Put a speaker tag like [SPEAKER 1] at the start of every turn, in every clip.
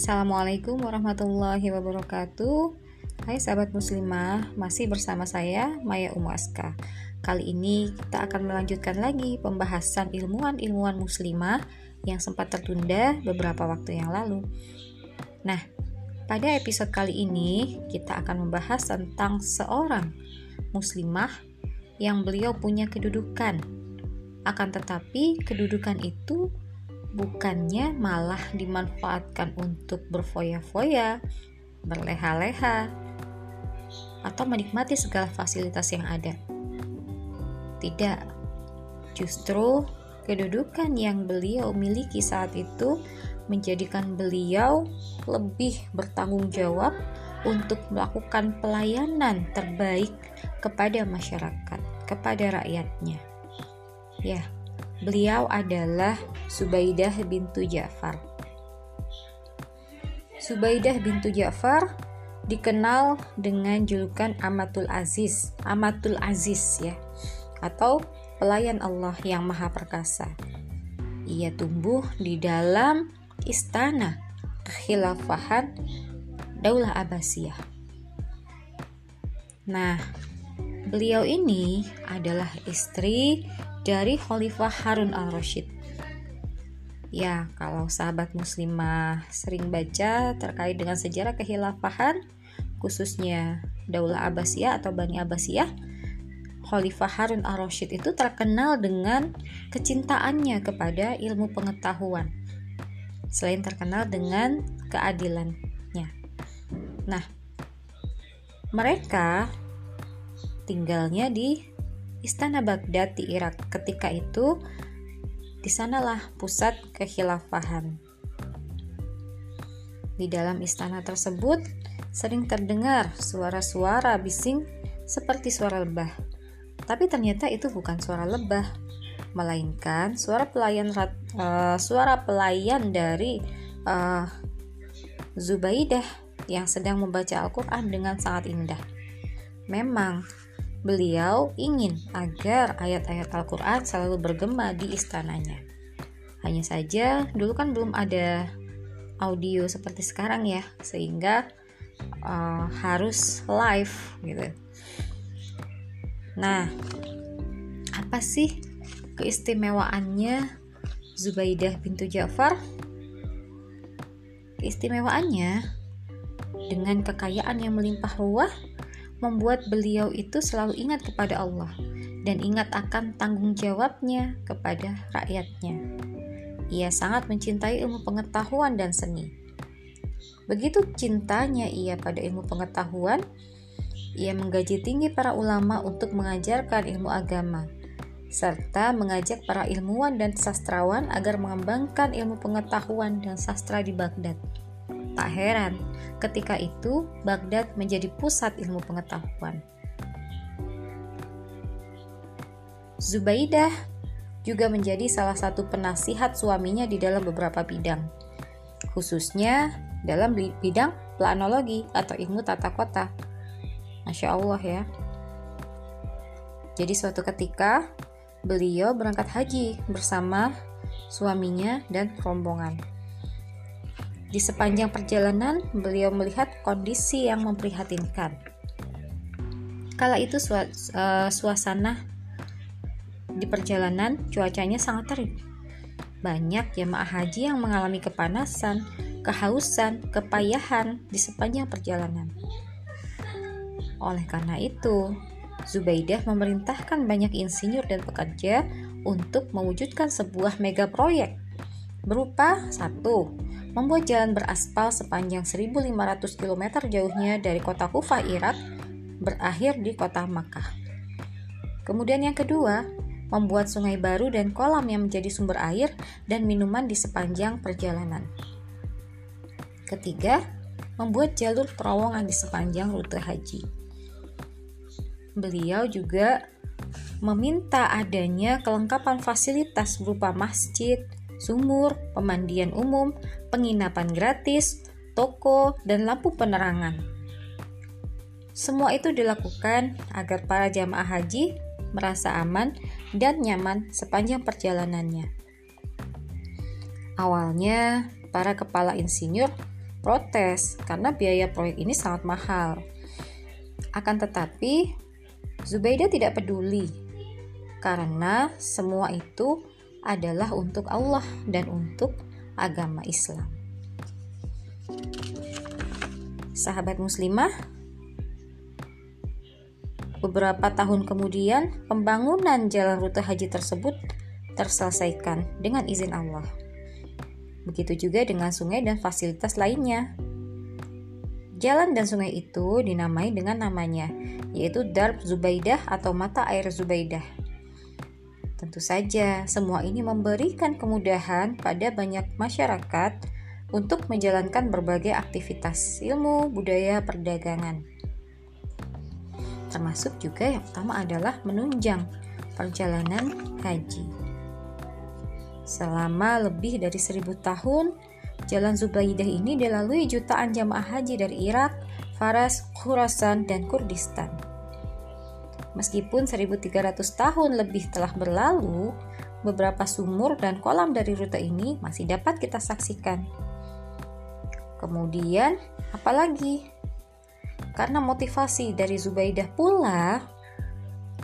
[SPEAKER 1] Assalamualaikum warahmatullahi wabarakatuh. Hai sahabat muslimah, masih bersama saya Maya Umaska Kali ini kita akan melanjutkan lagi pembahasan ilmuwan-ilmuwan muslimah yang sempat tertunda beberapa waktu yang lalu. Nah, pada episode kali ini kita akan membahas tentang seorang muslimah yang beliau punya kedudukan. Akan tetapi kedudukan itu bukannya malah dimanfaatkan untuk berfoya-foya, berleha-leha, atau menikmati segala fasilitas yang ada. Tidak, justru kedudukan yang beliau miliki saat itu menjadikan beliau lebih bertanggung jawab untuk melakukan pelayanan terbaik kepada masyarakat, kepada rakyatnya. Ya, Beliau adalah Subaidah bintu Ja'far. Subaidah bintu Ja'far dikenal dengan julukan Amatul Aziz, Amatul Aziz ya, atau pelayan Allah yang maha perkasa. Ia tumbuh di dalam istana kekhilafahan Daulah Abbasiyah. Nah, beliau ini adalah istri dari Khalifah Harun al-Rashid. Ya, kalau sahabat muslimah sering baca terkait dengan sejarah kehilafahan, khususnya Daulah Abbasiyah atau Bani Abbasiyah, Khalifah Harun al-Rashid itu terkenal dengan kecintaannya kepada ilmu pengetahuan. Selain terkenal dengan keadilannya. Nah, mereka tinggalnya di Istana Baghdad di Irak. Ketika itu, di sanalah pusat kekhilafahan. Di dalam istana tersebut sering terdengar suara-suara bising seperti suara lebah. Tapi ternyata itu bukan suara lebah, melainkan suara pelayan uh, suara pelayan dari uh, Zubaidah yang sedang membaca Al-Qur'an dengan sangat indah. Memang Beliau ingin agar ayat-ayat Al-Quran selalu bergema di istananya. Hanya saja, dulu kan belum ada audio seperti sekarang ya, sehingga uh, harus live gitu. Nah, apa sih keistimewaannya Zubaidah bintu Ja'far? Keistimewaannya dengan kekayaan yang melimpah ruah membuat beliau itu selalu ingat kepada Allah dan ingat akan tanggung jawabnya kepada rakyatnya. Ia sangat mencintai ilmu pengetahuan dan seni. Begitu cintanya ia pada ilmu pengetahuan, ia menggaji tinggi para ulama untuk mengajarkan ilmu agama, serta mengajak para ilmuwan dan sastrawan agar mengembangkan ilmu pengetahuan dan sastra di Baghdad. Tak heran, ketika itu Baghdad menjadi pusat ilmu pengetahuan. Zubaidah juga menjadi salah satu penasihat suaminya di dalam beberapa bidang, khususnya dalam bidang planologi atau ilmu tata kota. Masya Allah ya. Jadi suatu ketika beliau berangkat haji bersama suaminya dan rombongan. Di sepanjang perjalanan, beliau melihat kondisi yang memprihatinkan. Kala itu eh, suasana di perjalanan cuacanya sangat terik. Banyak jemaah haji yang mengalami kepanasan, kehausan, kepayahan di sepanjang perjalanan. Oleh karena itu, Zubaidah memerintahkan banyak insinyur dan pekerja untuk mewujudkan sebuah mega proyek berupa satu membuat jalan beraspal sepanjang 1500 km jauhnya dari kota Kufah, Irak, berakhir di kota Makkah. Kemudian yang kedua, membuat sungai baru dan kolam yang menjadi sumber air dan minuman di sepanjang perjalanan. Ketiga, membuat jalur terowongan di sepanjang rute haji. Beliau juga meminta adanya kelengkapan fasilitas berupa masjid, sumur, pemandian umum, penginapan gratis, toko, dan lampu penerangan. Semua itu dilakukan agar para jamaah haji merasa aman dan nyaman sepanjang perjalanannya. Awalnya, para kepala insinyur protes karena biaya proyek ini sangat mahal. Akan tetapi, Zubaidah tidak peduli karena semua itu adalah untuk Allah dan untuk agama Islam. Sahabat muslimah, beberapa tahun kemudian pembangunan jalan rute haji tersebut terselesaikan dengan izin Allah. Begitu juga dengan sungai dan fasilitas lainnya. Jalan dan sungai itu dinamai dengan namanya, yaitu Darb Zubaidah atau mata air Zubaidah. Tentu saja, semua ini memberikan kemudahan pada banyak masyarakat untuk menjalankan berbagai aktivitas ilmu, budaya, perdagangan. Termasuk juga yang utama adalah menunjang perjalanan haji. Selama lebih dari seribu tahun, Jalan Zubaidah ini dilalui jutaan jamaah haji dari Irak, Faras, Khurasan, dan Kurdistan. Meskipun 1300 tahun lebih telah berlalu, beberapa sumur dan kolam dari rute ini masih dapat kita saksikan. Kemudian, apalagi? Karena motivasi dari Zubaidah pula,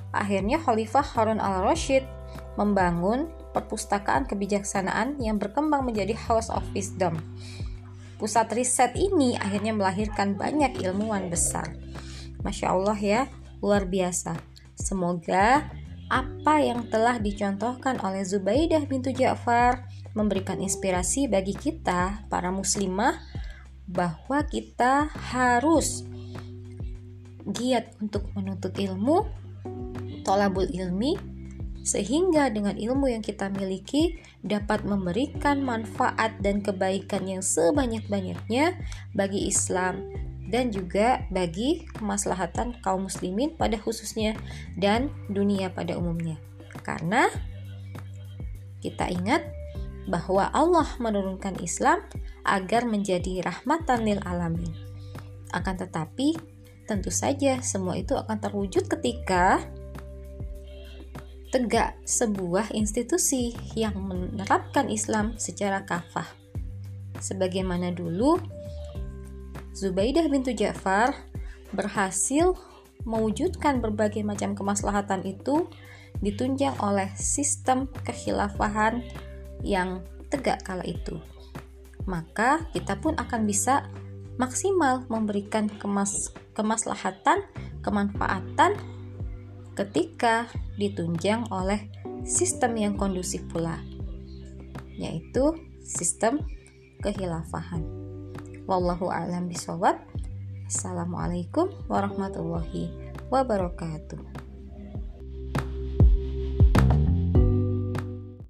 [SPEAKER 1] akhirnya Khalifah Harun al-Rashid membangun perpustakaan kebijaksanaan yang berkembang menjadi House of Wisdom. Pusat riset ini akhirnya melahirkan banyak ilmuwan besar. Masya Allah ya, luar biasa. Semoga apa yang telah dicontohkan oleh Zubaidah bintu Ja'far memberikan inspirasi bagi kita, para muslimah, bahwa kita harus giat untuk menuntut ilmu, tolabul ilmi, sehingga dengan ilmu yang kita miliki dapat memberikan manfaat dan kebaikan yang sebanyak-banyaknya bagi Islam dan juga bagi kemaslahatan kaum muslimin pada khususnya dan dunia pada umumnya. Karena kita ingat bahwa Allah menurunkan Islam agar menjadi rahmatan lil alamin. Akan tetapi, tentu saja semua itu akan terwujud ketika tegak sebuah institusi yang menerapkan Islam secara kafah. Sebagaimana dulu, Zubaidah bintu Ja'far berhasil mewujudkan berbagai macam kemaslahatan itu ditunjang oleh sistem kekhilafahan yang tegak kala itu. Maka kita pun akan bisa maksimal memberikan kemas kemaslahatan, kemanfaatan ketika ditunjang oleh sistem yang kondusif pula, yaitu sistem kehilafahan. Wallahu a'lam bishawab. Assalamualaikum warahmatullahi wabarakatuh.